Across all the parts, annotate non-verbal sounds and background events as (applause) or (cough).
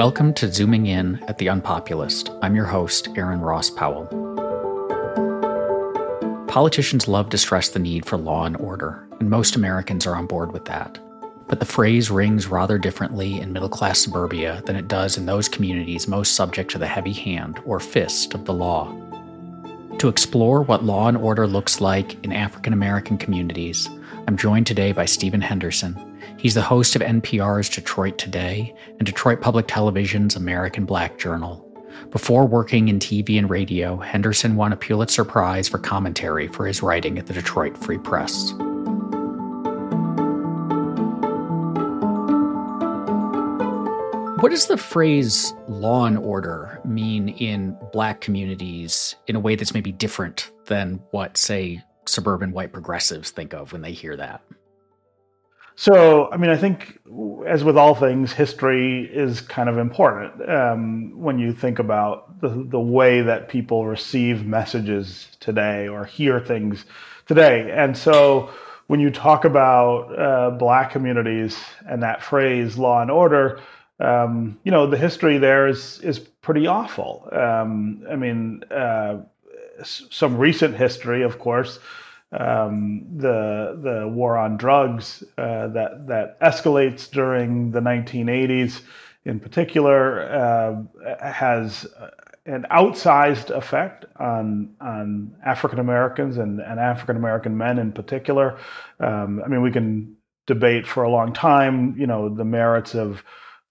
Welcome to Zooming In at the Unpopulist. I'm your host, Aaron Ross Powell. Politicians love to stress the need for law and order, and most Americans are on board with that. But the phrase rings rather differently in middle class suburbia than it does in those communities most subject to the heavy hand or fist of the law. To explore what law and order looks like in African American communities, I'm joined today by Stephen Henderson, He's the host of NPR's Detroit Today and Detroit Public Television's American Black Journal. Before working in TV and radio, Henderson won a Pulitzer Prize for commentary for his writing at the Detroit Free Press. What does the phrase law and order mean in black communities in a way that's maybe different than what, say, suburban white progressives think of when they hear that? So, I mean, I think, as with all things, history is kind of important um, when you think about the, the way that people receive messages today or hear things today. And so, when you talk about uh, black communities and that phrase law and order, um, you know, the history there is, is pretty awful. Um, I mean, uh, some recent history, of course um, the the war on drugs uh, that that escalates during the 1980s, in particular, uh, has an outsized effect on on African Americans and, and African American men in particular. Um, I mean, we can debate for a long time, you know, the merits of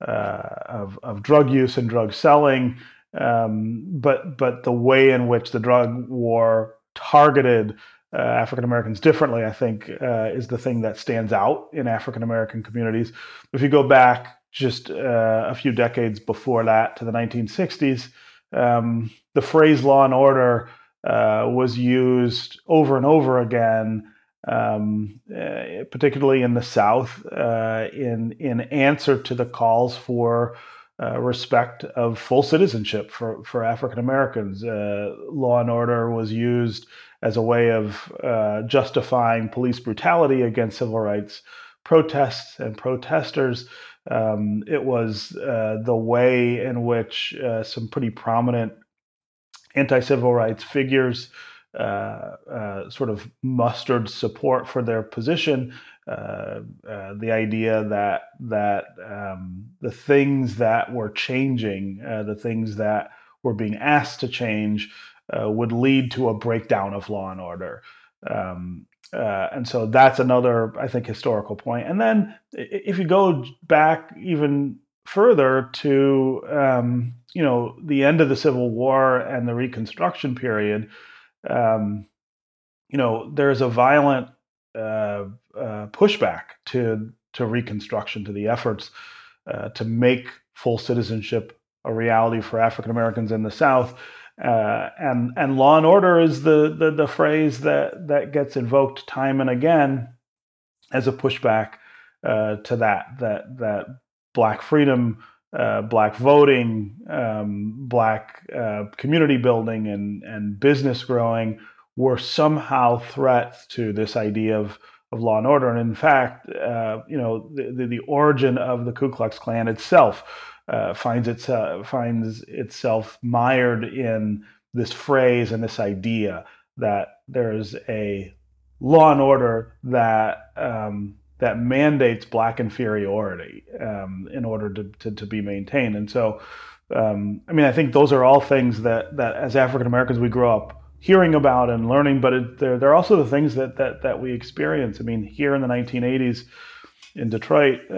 uh, of, of drug use and drug selling, um, but but the way in which the drug war targeted uh, African Americans differently, I think, uh, is the thing that stands out in African American communities. If you go back just uh, a few decades before that to the 1960s, um, the phrase law and order uh, was used over and over again, um, uh, particularly in the South, uh, in, in answer to the calls for respect of full citizenship for, for African Americans. law and order was used as a way of uh, justifying police brutality against civil rights protests and protesters. Um, it was uh, the way in which uh, some pretty prominent anti civil rights figures uh, uh, sort of mustered support for their position. Uh, the idea that that um, the things that were changing, the things that were being asked to change, uh, would lead to a breakdown of law and order. Um, uh, and so that's another, I think, historical point. And then if you go back even further to, um, you know, the end of the Civil War and the Reconstruction period, um, you know, there's a violent uh, uh, pushback to to Reconstruction, to the efforts uh, to make full citizenship a reality for African Americans in the South. Uh, and and law and order is the, the, the phrase that that gets invoked time and again as a pushback uh, to that that that black freedom, uh, black voting, um, black uh, community building, and and business growing were somehow threats to this idea of of law and order. And in fact, uh, you know, the, the, the origin of the Ku Klux Klan itself uh, finds itself finds itself mired in this phrase and this idea that there's a law and order that um, that mandates black inferiority um, in order to, to, to, be maintained. And so, um, I mean, I think those are all things that that as African Americans we grow up hearing about and learning, but it, they're, they're also the things that, that that we experience. I mean, here in the 1980s in Detroit.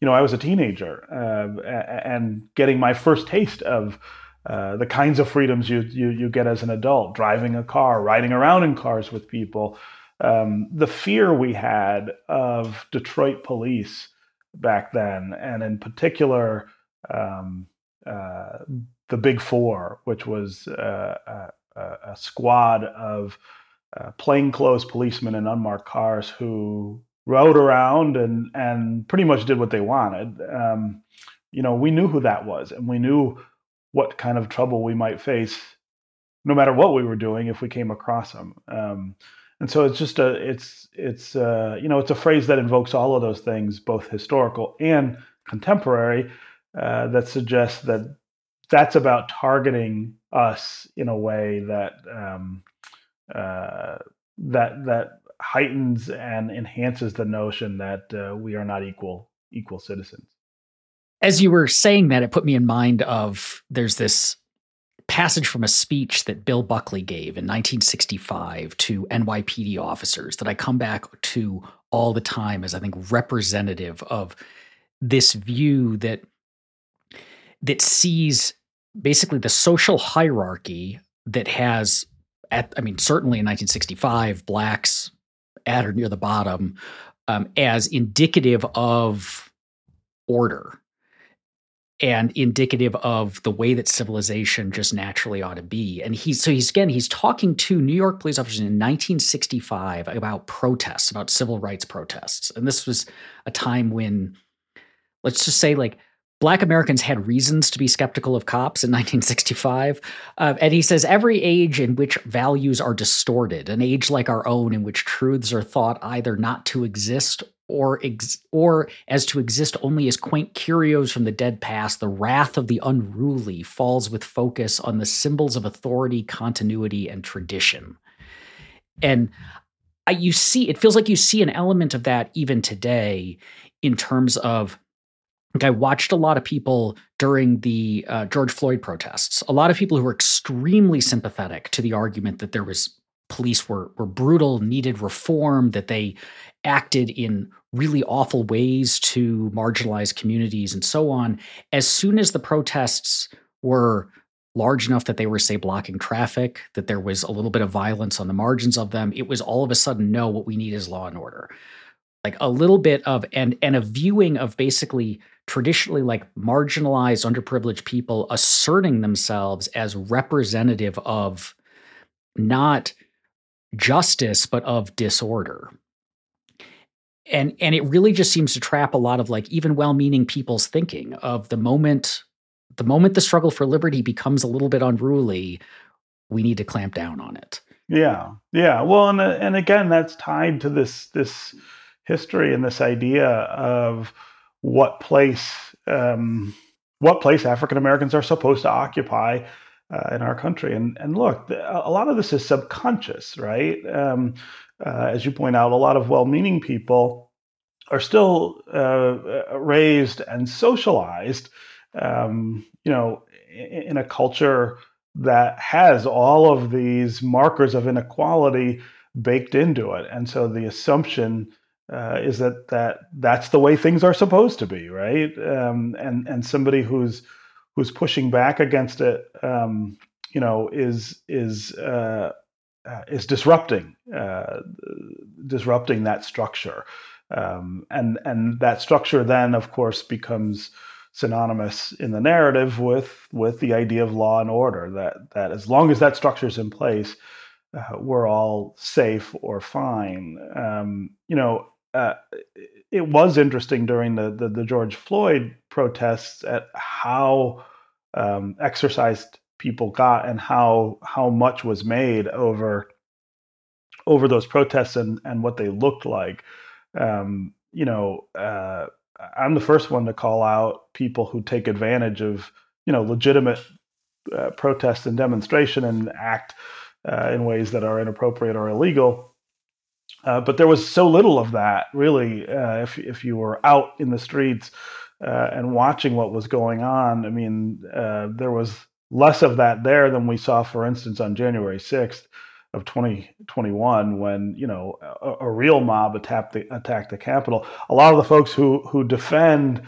You know, I was a teenager uh, and getting my first taste of uh, the kinds of freedoms you, you, you get as an adult, driving a car, riding around in cars with people. Um, the fear we had of Detroit police back then, and in particular, um, uh, the Big Four, which was uh, a, a, squad of uh, plainclothes policemen in unmarked cars who rode around and and pretty much did what they wanted. Um, you know, we knew who that was, and we knew what kind of trouble we might face, no matter what we were doing, if we came across them. Um, and so it's just a it's it's uh, you know it's a phrase that invokes all of those things, both historical and contemporary. uh, that suggests that that's about targeting us in a way that um, uh, that that heightens and enhances the notion that uh, we are not equal equal citizens. As you were saying that, it put me in mind of there's this passage from a speech that Bill Buckley gave in 1965 to NYPD officers that I come back to all the time as I think representative of this view that that sees basically the social hierarchy that has at I mean certainly in 1965 blacks at or near the bottom um, as indicative of order and indicative of the way that civilization just naturally ought to be. And he's so he's again he's talking to New York police officers in 1965 about protests, about civil rights protests. And this was a time when let's just say like Black Americans had reasons to be skeptical of cops in (laughs) 1965. Uh, and he says, every age in which values are distorted, an age like our own in which truths are thought either not to exist or ex- or as to exist only as quaint curios from the dead past, the wrath of the unruly falls with focus on the symbols of authority, continuity, and tradition. And I, you see, it feels like you see an element of that even today in terms of I watched a lot of people during the uh, George Floyd protests, a lot of people who were extremely sympathetic to the argument that there was police were were brutal, needed reform, that they acted in really awful ways to marginalize communities and so on. As soon as the protests were large enough that they were say blocking traffic, that there was a little bit of violence on the margins of them, it was all of a sudden no, what we need is law and order. Like a little bit of and and a viewing of basically traditionally like marginalized, underprivileged people asserting themselves as representative of not justice, but of disorder. And and it really just seems to trap a lot of like even well-meaning people's thinking of the moment the moment the struggle for liberty becomes a little bit unruly, we need to clamp down on it. Yeah, yeah. Well, and uh, and again, that's tied to this this history and this idea of what place um, what place African Americans are supposed to occupy uh, in our country. And and look, a lot of this is subconscious, right? Um, uh, as you point out, a lot of well-meaning people are still uh, raised and socialized, um, you know, in, in a culture that has all of these markers of inequality baked into it, and so the assumption uh, is that that that's the way things are supposed to be, right? Um, and and somebody who's who's pushing back against it, um, you know, is is uh, uh, is disrupting uh, disrupting that structure, um, and and that structure then, of course, becomes synonymous in the narrative with with the idea of law and order. That that as long as that structure is in place, uh, we're all safe or fine. Um, you know, uh, it was interesting during the, the, the George Floyd protests at how um, exercised people got and how how much was made over over those protests and and what they looked like. Um, you know, uh, I'm the first one to call out people who take advantage of you know legitimate uh, and demonstration and act uh, in ways that are inappropriate or illegal. Uh, but there was so little of that, really. Uh, if if you were out in the streets uh, and watching what was going on, I mean, uh, there was less of that there than we saw, for instance, on January sixth of 2021, when you know a, a, real mob attacked the attacked the Capitol. A lot of the folks who who defend,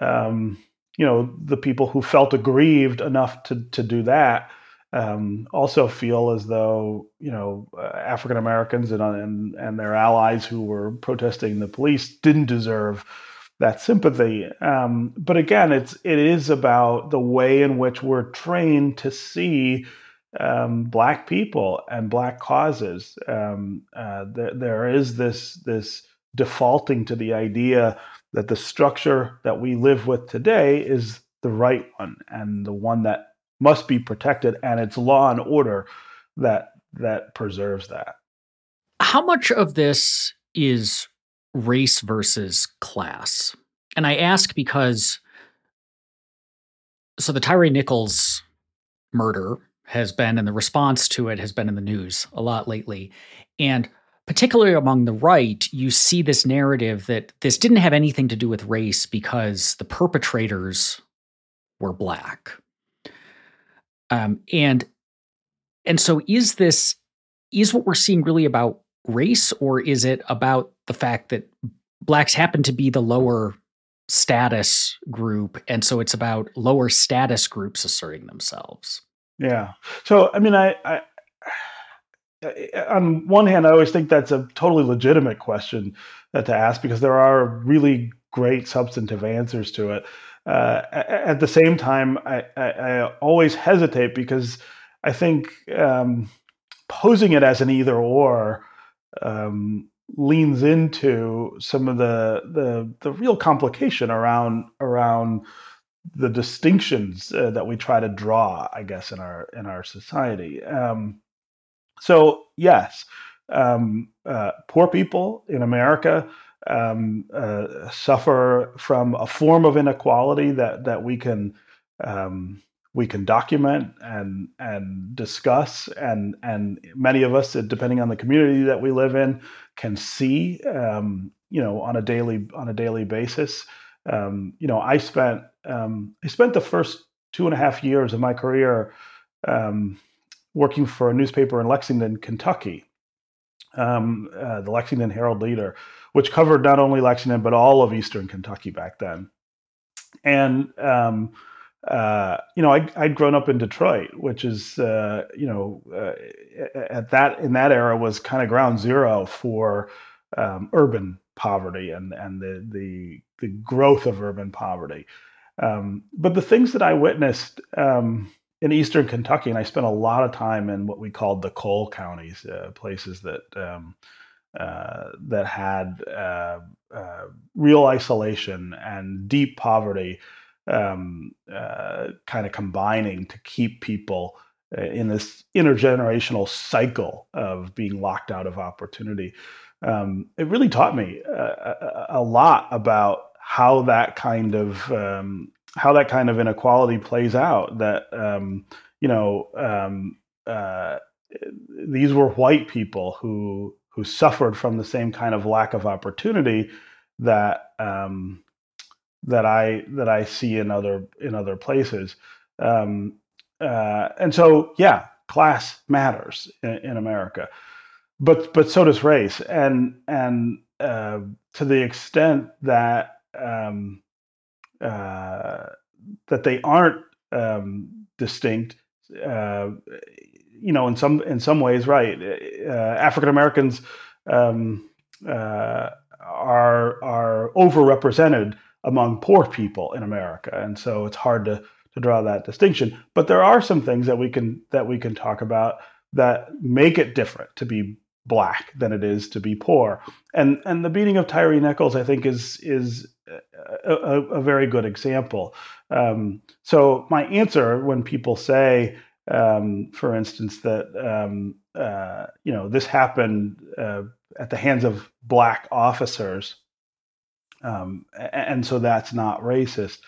um, you know, the people who felt aggrieved enough to to do that um, also feel as though you know uh, African Americans and, and and their allies who were protesting the police didn't deserve that sympathy. Um, but again, it's it is about the way in which we're trained to see um, black people and black causes. Um, uh, there, there is this this defaulting to the idea that the structure that we live with today is the right one and the one that must be protected, and it's law and order that that preserves that. How much of this is race versus class? And I ask because so the Tyree Nichols murder has been, and the response to it has been in the news a lot lately. And particularly among the right, you see this narrative that this didn't have anything to do with race because the perpetrators were black. Um, and and so is this is what we're seeing really about race, or is it about the fact that blacks happen to be the lower status group, and so it's about lower status groups asserting themselves? Yeah. So I mean, I, I on one hand, I always think that's a totally legitimate question to ask because there are really great substantive answers to it. Uh, at the same time, I, I, I, always hesitate because I think um, posing it as an either or um, leans into some of the, the the real complication around around the distinctions uh, that we try to draw, I guess, in our in our society. Um, so yes, um, uh, poor people in America um, uh, suffer from a form of inequality that that we can um, we can document and and discuss and and many of us, depending on the community that we live in, can see um, you know on a daily on a daily basis. Um, you know, I spent um, I spent the first two and a half years of my career um, working for a newspaper in Lexington, Kentucky, um, uh, the Lexington Herald Leader, which covered not only Lexington but all of Eastern Kentucky back then. And um, uh, you know, I, would grown up in Detroit, which is uh, you know uh, at that in that era was kind of ground zero for um, urban poverty and and the the the growth of urban poverty. Um, but the things that I witnessed um, in eastern Kentucky, and I spent a lot of time in what we called the coal counties, uh, places that um, uh, that had uh, uh real isolation and deep poverty, um, uh, kind of combining to keep people uh, in this intergenerational cycle of being locked out of opportunity. Um, it really taught me a, a, lot about how that kind of um, how that kind of inequality plays out. That um, you know, um, uh, these were white people who who suffered from the same kind of lack of opportunity that um, that I that I see in other in other places. Um, uh, and so, yeah, class matters in, in, America, but but so does race, and and uh, to the extent that um, uh, that they aren't um, distinct. Uh, you know, in some in some ways, right? Uh, African Americans um, uh, are are overrepresented among poor people in America, and so it's hard to to draw that distinction. But there are some things that we can that we can talk about that make it different to be black than it is to be poor. And and the beating of Tyree Nichols, I think, is is a, a, a very good example. Um, so my answer when people say, um, for instance, that um, uh, you know this happened uh, at the hands of black officers, um, and so that's not racist.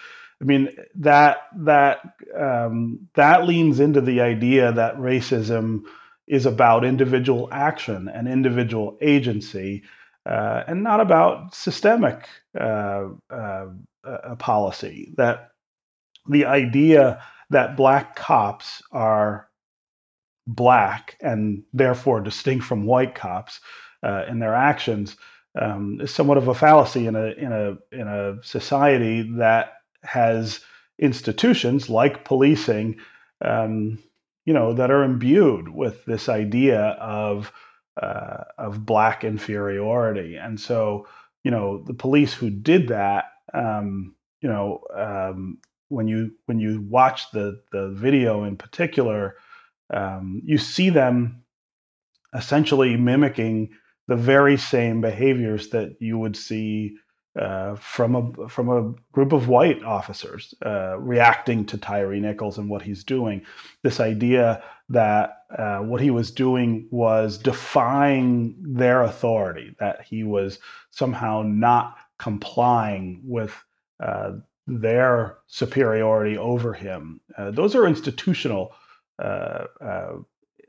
I mean that that um, that leans into the idea that racism is about individual action and individual agency, uh, and not about systemic uh, uh, uh, policy. That the idea that black cops are black and therefore distinct from white cops uh, in their actions um, is somewhat of a fallacy in a in a in a society that has institutions like policing um, you know, that are imbued with this idea of uh, of black inferiority. And so, you know, the police who did that, um, you know, um, when you when you watch the the video in particular, um, you see them essentially mimicking the very same behaviors that you would see uh, from a from a group of white officers uh, reacting to Tyree Nichols and what he's doing. This idea that uh, what he was doing was defying their authority, that he was somehow not complying with uh, their superiority over him. Uh, those are institutional.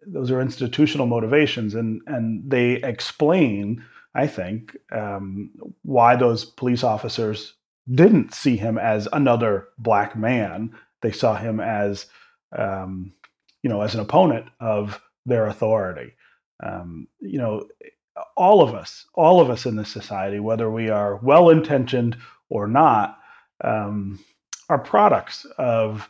Those are institutional motivations, and and they explain, I think, um, why those police officers didn't see him as another black man. They saw him as, um, you know, as an opponent of their authority. Um, you know, all of us, all of us in this society, whether we are well intentioned or not, um, are products of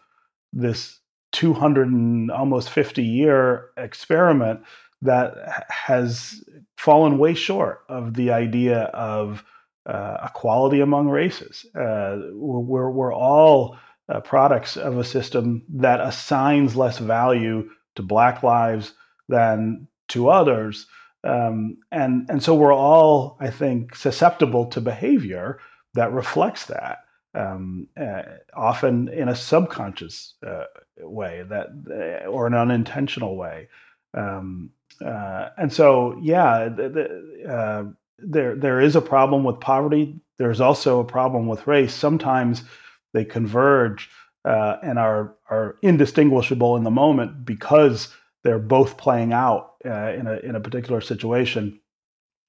this 200 and almost 50 year experiment that has fallen way short of the idea of uh, equality among races. Uh, we're, we're all uh, products of a system that assigns less value to Black lives than to others. Um, and, and so we're all, I think, susceptible to behavior that reflects that, um, uh, often in a subconscious uh, way that, uh, or an unintentional way. Um, uh, and so, yeah, the, uh, there there is a problem with poverty. There's also a problem with race. Sometimes they converge uh, and are are indistinguishable in the moment because they're both playing out uh, in a in a particular situation.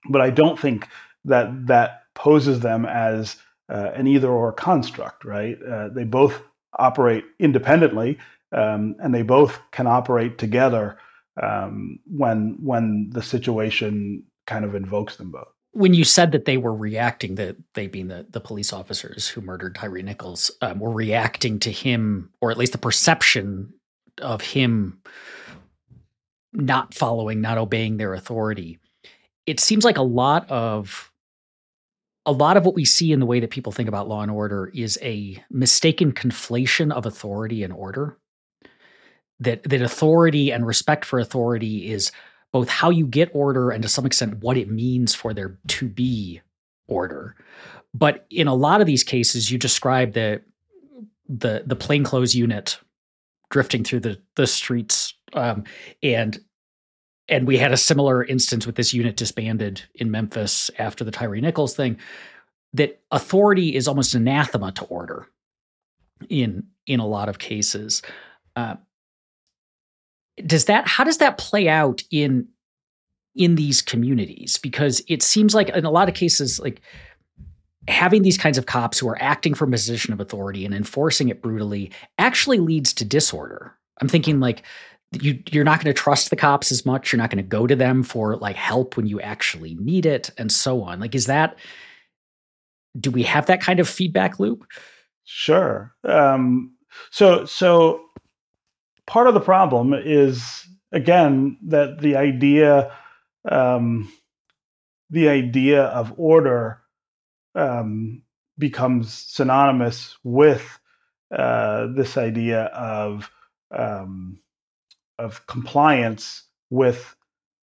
But I don't think that that poses them as uh, an either or construct, right? Uh, they both operate independently, um, and they both can operate together um, when when the situation kind of invokes them both. When you said that they were reacting, that they being the, the police officers who murdered Tyree Nichols, um, were reacting to him, or at least the perception of him not following, not obeying their authority. It seems like a lot of a lot of what we see in the way that people think about law and order is a mistaken conflation of authority and order. That that authority and respect for authority is both how you get order and to some extent what it means for there to be order. But in a lot of these cases, you describe the the the plainclothes unit drifting through the the streets um, and and we had a similar instance with this unit disbanded in Memphis after the Tyree Nichols thing. That authority is almost anathema to order in in a lot of cases. Uh, does that how does that play out in in these communities? Because it seems like in a lot of cases, like having these kinds of cops who are acting from a position of authority and enforcing it brutally actually leads to disorder. I'm thinking like you you're not going to trust the cops as much you're not going to go to them for like help when you actually need it and so on like is that do we have that kind of feedback loop sure um, so so part of the problem is again that the idea um, the idea of order um, becomes synonymous with uh, this idea of um, of compliance with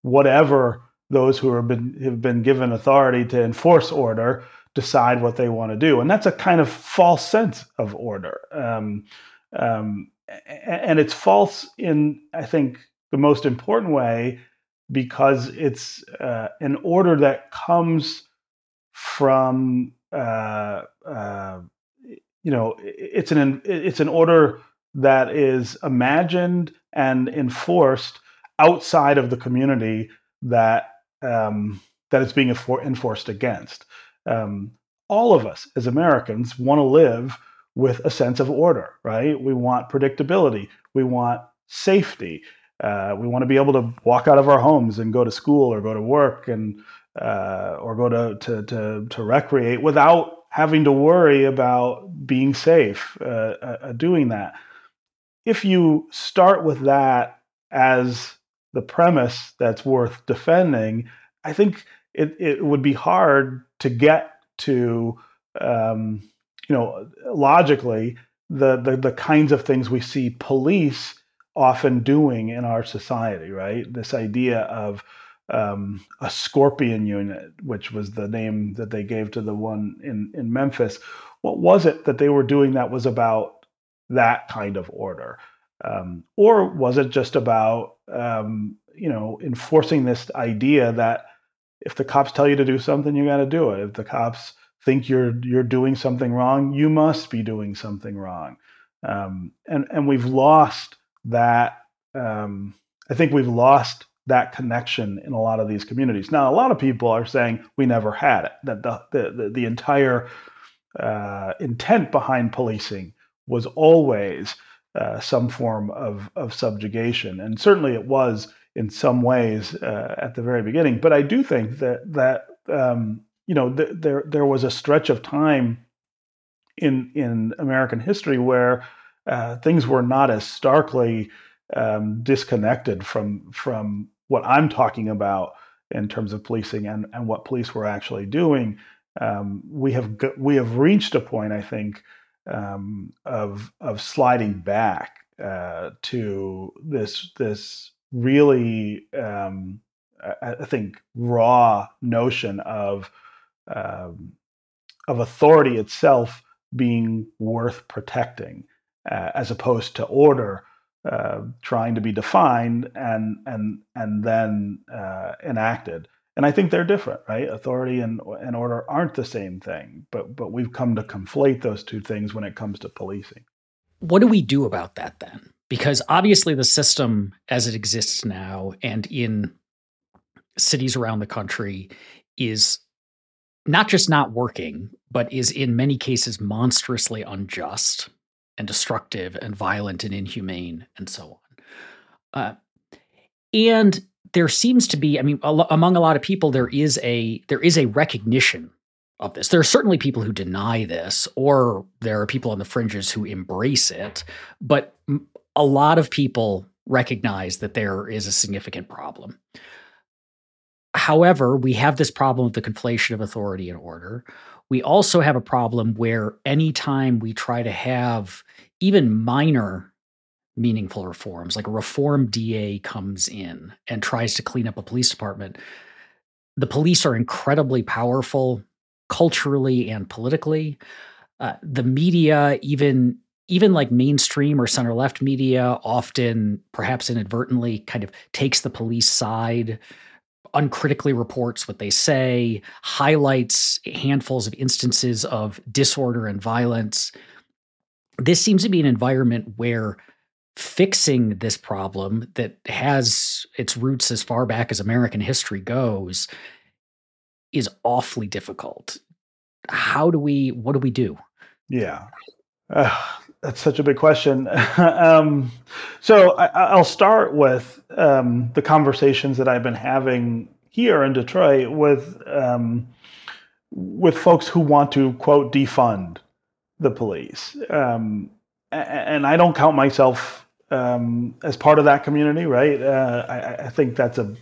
whatever those who have been have been given authority to enforce order decide what they want to do, and that's a kind of false sense of order. Um, um, and it's false in I think the most important way because it's uh, an order that comes from uh, uh, you know it's an it's an order that is imagined and enforced outside of the community that um, that it's being enforced against. Um, all of us as Americans want to live with a sense of order, right? We want predictability. We want safety. Uh, we want to be able to walk out of our homes and go to school or go to work and uh, or go to, to to to recreate without having to worry about being safe uh, uh doing that if you start with that as the premise that's worth defending, I think it, it would be hard to get to, um, you know, logically the, the the kinds of things we see police often doing in our society. Right, this idea of um, a scorpion unit, which was the name that they gave to the one in in Memphis. What was it that they were doing that was about that kind of order? Um, or was it just about um, you know enforcing this idea that if the cops tell you to do something, you got to do it. If the cops think you're you're doing something wrong, you must be doing something wrong. Um, and and we've lost that. Um, I think we've lost that connection in a lot of these communities. Now, a lot of people are saying we never had it. That the the, the entire uh, intent behind policing was always uh, some form of of subjugation, and certainly it was in some ways uh, at the very beginning. But I do think that that um, you know th- there there was a stretch of time in in American history where uh, things were not as starkly um, disconnected from from what I'm talking about in terms of policing and, and what police were actually doing. Um, we have we have reached a point, I think, um, of of sliding back uh, to this this really um, I, I, think raw notion of um, of authority itself being worth protecting, uh, as opposed to order uh, trying to be defined and and and then uh, enacted. And I think they're different, right? Authority and, and order aren't the same thing, but but we've come to conflate those two things when it comes to policing. What do we do about that then? Because obviously the system as it exists now and in cities around the country is not just not working, but is in many cases monstrously unjust and destructive and violent and inhumane and so on. Uh, and there seems to be, I mean, among a lot of people, there is a there is a recognition of this. There are certainly people who deny this, or there are people on the fringes who embrace it, but a lot of people recognize that there is a significant problem. However, we have this problem of the conflation of authority and order. We also have a problem where anytime we try to have even minor meaningful reforms, like a reform DA comes in and tries to clean up a police department, the police are incredibly powerful culturally and politically. Uh, the media, even even like mainstream or center left media, often perhaps inadvertently kind of takes the police side uncritically reports what they say, highlights handfuls of instances of disorder and violence. This seems to be an environment where fixing this problem that has its roots as far back as American history goes is awfully difficult. How do we, what do we do? Yeah. Uh, that's such a big question. (laughs) um, so I, will start with um, the conversations that I've been having here in Detroit with um, with folks who want to quote defund the police, um, and I don't count myself um, as part of that community. Right? Uh, I, I, think that's a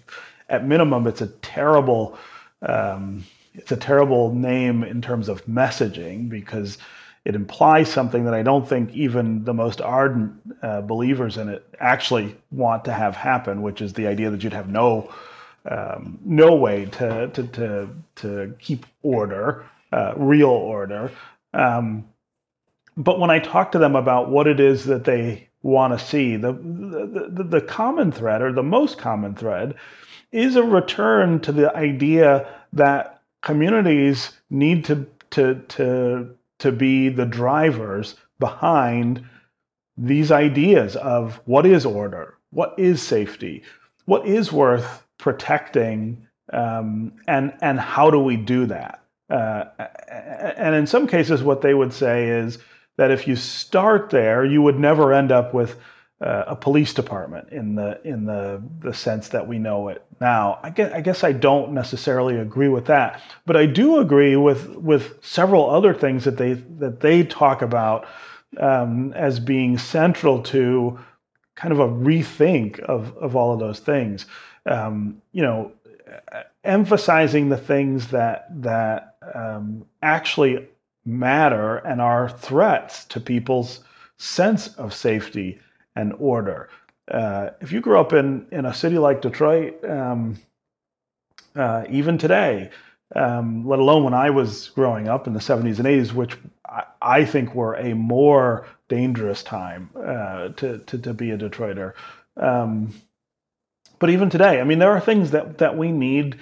at minimum it's a terrible um, it's a terrible name in terms of messaging because it implies something that I don't think even the most ardent uh, believers in it actually want to have happen, which is the idea that you'd have no um, no way to to to, to keep order, uh, real order. Um, but when I talk to them about what it is that they want to see, the, the the common thread or the most common thread is a return to the idea that communities need to to to to be the drivers behind these ideas of what is order, what is safety, what is worth protecting, um, and and how do we do that? Uh, and in some cases, what they would say is that if you start there, you would never end up with uh, a police department in the in the the sense that we know it now. I guess, I guess I don't necessarily agree with that, but I do agree with with several other things that they that they talk about um, as being central to kind of a rethink of of all of those things. Um, you know, emphasizing the things that that um, actually matter and are threats to people's sense of safety and order. Uh, if you grew up in, in a city like Detroit, um, uh, even today, um, let alone when I was growing up in the 70s and 80s, which I, I think were a more dangerous time uh, to, to, to, be a Detroiter. Um, but even today, I mean, there are things that, that we need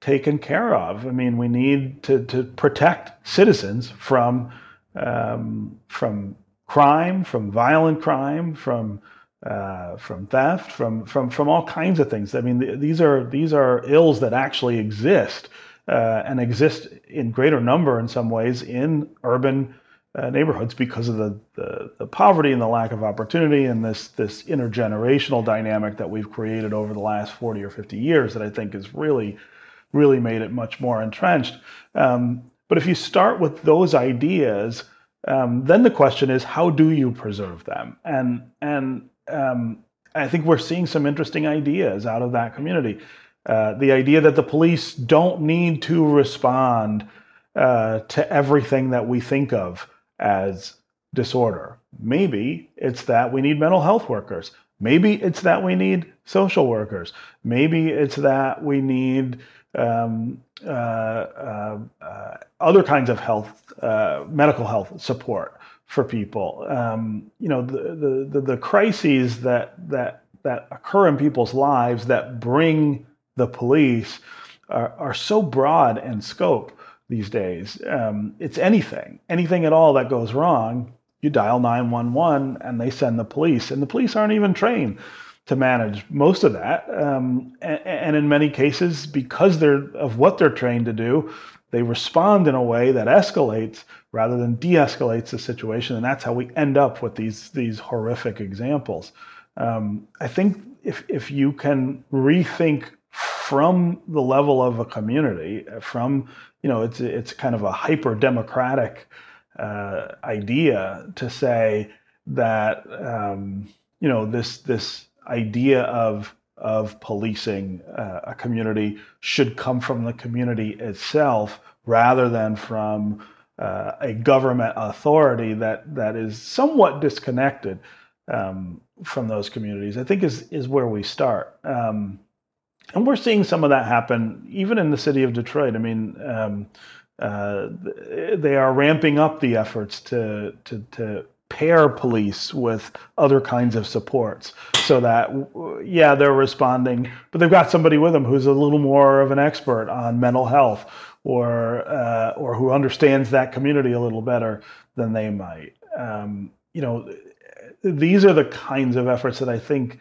taken care of. I mean, we need to, to protect citizens from um, from crime, from violent crime, from uh, from theft, from from from all kinds of things. I mean, th- these are these are ills that actually exist uh, and exist in greater number in some ways in urban uh, neighborhoods because of the, the, the poverty and the lack of opportunity and this this intergenerational dynamic that we've created over the last 40 or 50 years that I think has really really made it much more entrenched. Um, but if you start with those ideas, um, then the question is how do you preserve them? And and um, I think we're seeing some interesting ideas out of that community. Uh, the idea that the police don't need to respond uh, to everything that we think of as disorder. Maybe it's that we need mental health workers. Maybe it's that we need social workers. Maybe it's that we need um, uh, uh, uh, other kinds of health, uh, medical health support for people. Um, you know, the, the, the, crises that, that, that occur in people's lives that bring the police are, are so broad in scope these days. Um, it's anything, anything at all that goes wrong, you dial 911 and they send the police, and the police aren't even trained to manage most of that. Um, and, and, in many cases, because they're of what they're trained to do, they respond in a way that escalates rather than de-escalates the situation, and that's how we end up with these these horrific examples. Um, I think if if you can rethink from the level of a community, from you know, it's it's kind of a hyper democratic uh, idea to say that um, you know this this idea of of policing uh, a community should come from the community itself rather than from uh, a government authority that that is somewhat disconnected um, from those communities. I think is is where we start. Um, and we're seeing some of that happen even in the city of Detroit. I mean, um, uh, they are ramping up the efforts to, to, to pair police with other kinds of supports so that yeah they're responding but they've got somebody with them who's a little more of an expert on mental health or uh, or who understands that community a little better than they might um, you know these are the kinds of efforts that I think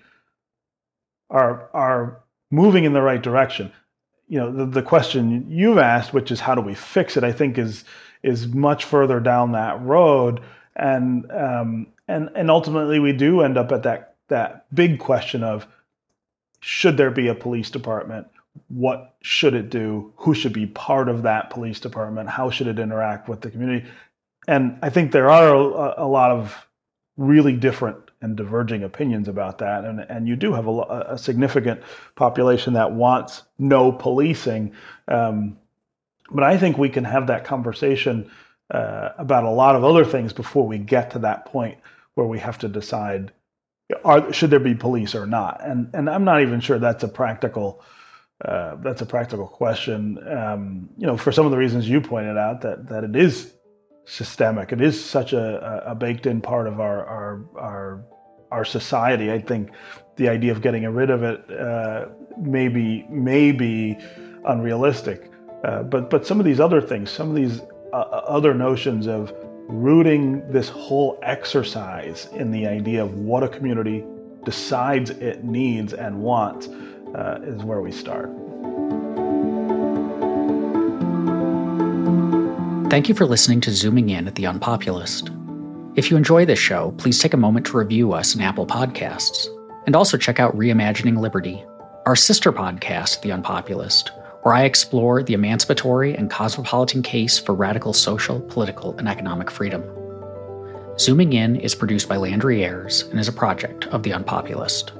are are moving in the right direction. You know, the, the question you've asked, which is how do we fix it, I think is is much further down that road, and um, and and ultimately we do end up at that that big question of should there be a police department? What should it do? Who should be part of that police department? How should it interact with the community? And I think there are a, a lot of really different and diverging opinions about that. And, and you do have a, a significant population that wants no policing. Um, but I think we can have that conversation uh, about a lot of other things before we get to that point where we have to decide are should there be police or not. And and I'm not even sure that's a practical uh, that's a practical question. Um, you know, for some of the reasons you pointed out that that it is systemic. It is such a, a baked-in part of our, our our our society. I think the idea of getting rid of it uh, may be may be unrealistic. Uh, but but some of these other things, some of these uh, other notions of rooting this whole exercise in the idea of what a community decides it needs and wants uh, is where we start. Thank you for listening to Zooming In at The Unpopulist. If you enjoy this show, please take a moment to review us in Apple Podcasts. And also check out Reimagining Liberty, our sister podcast, The Unpopulist, where I explore the emancipatory and cosmopolitan case for radical social, political, and economic freedom. Zooming In is produced by Landry Ayres and is a project of The Unpopulist.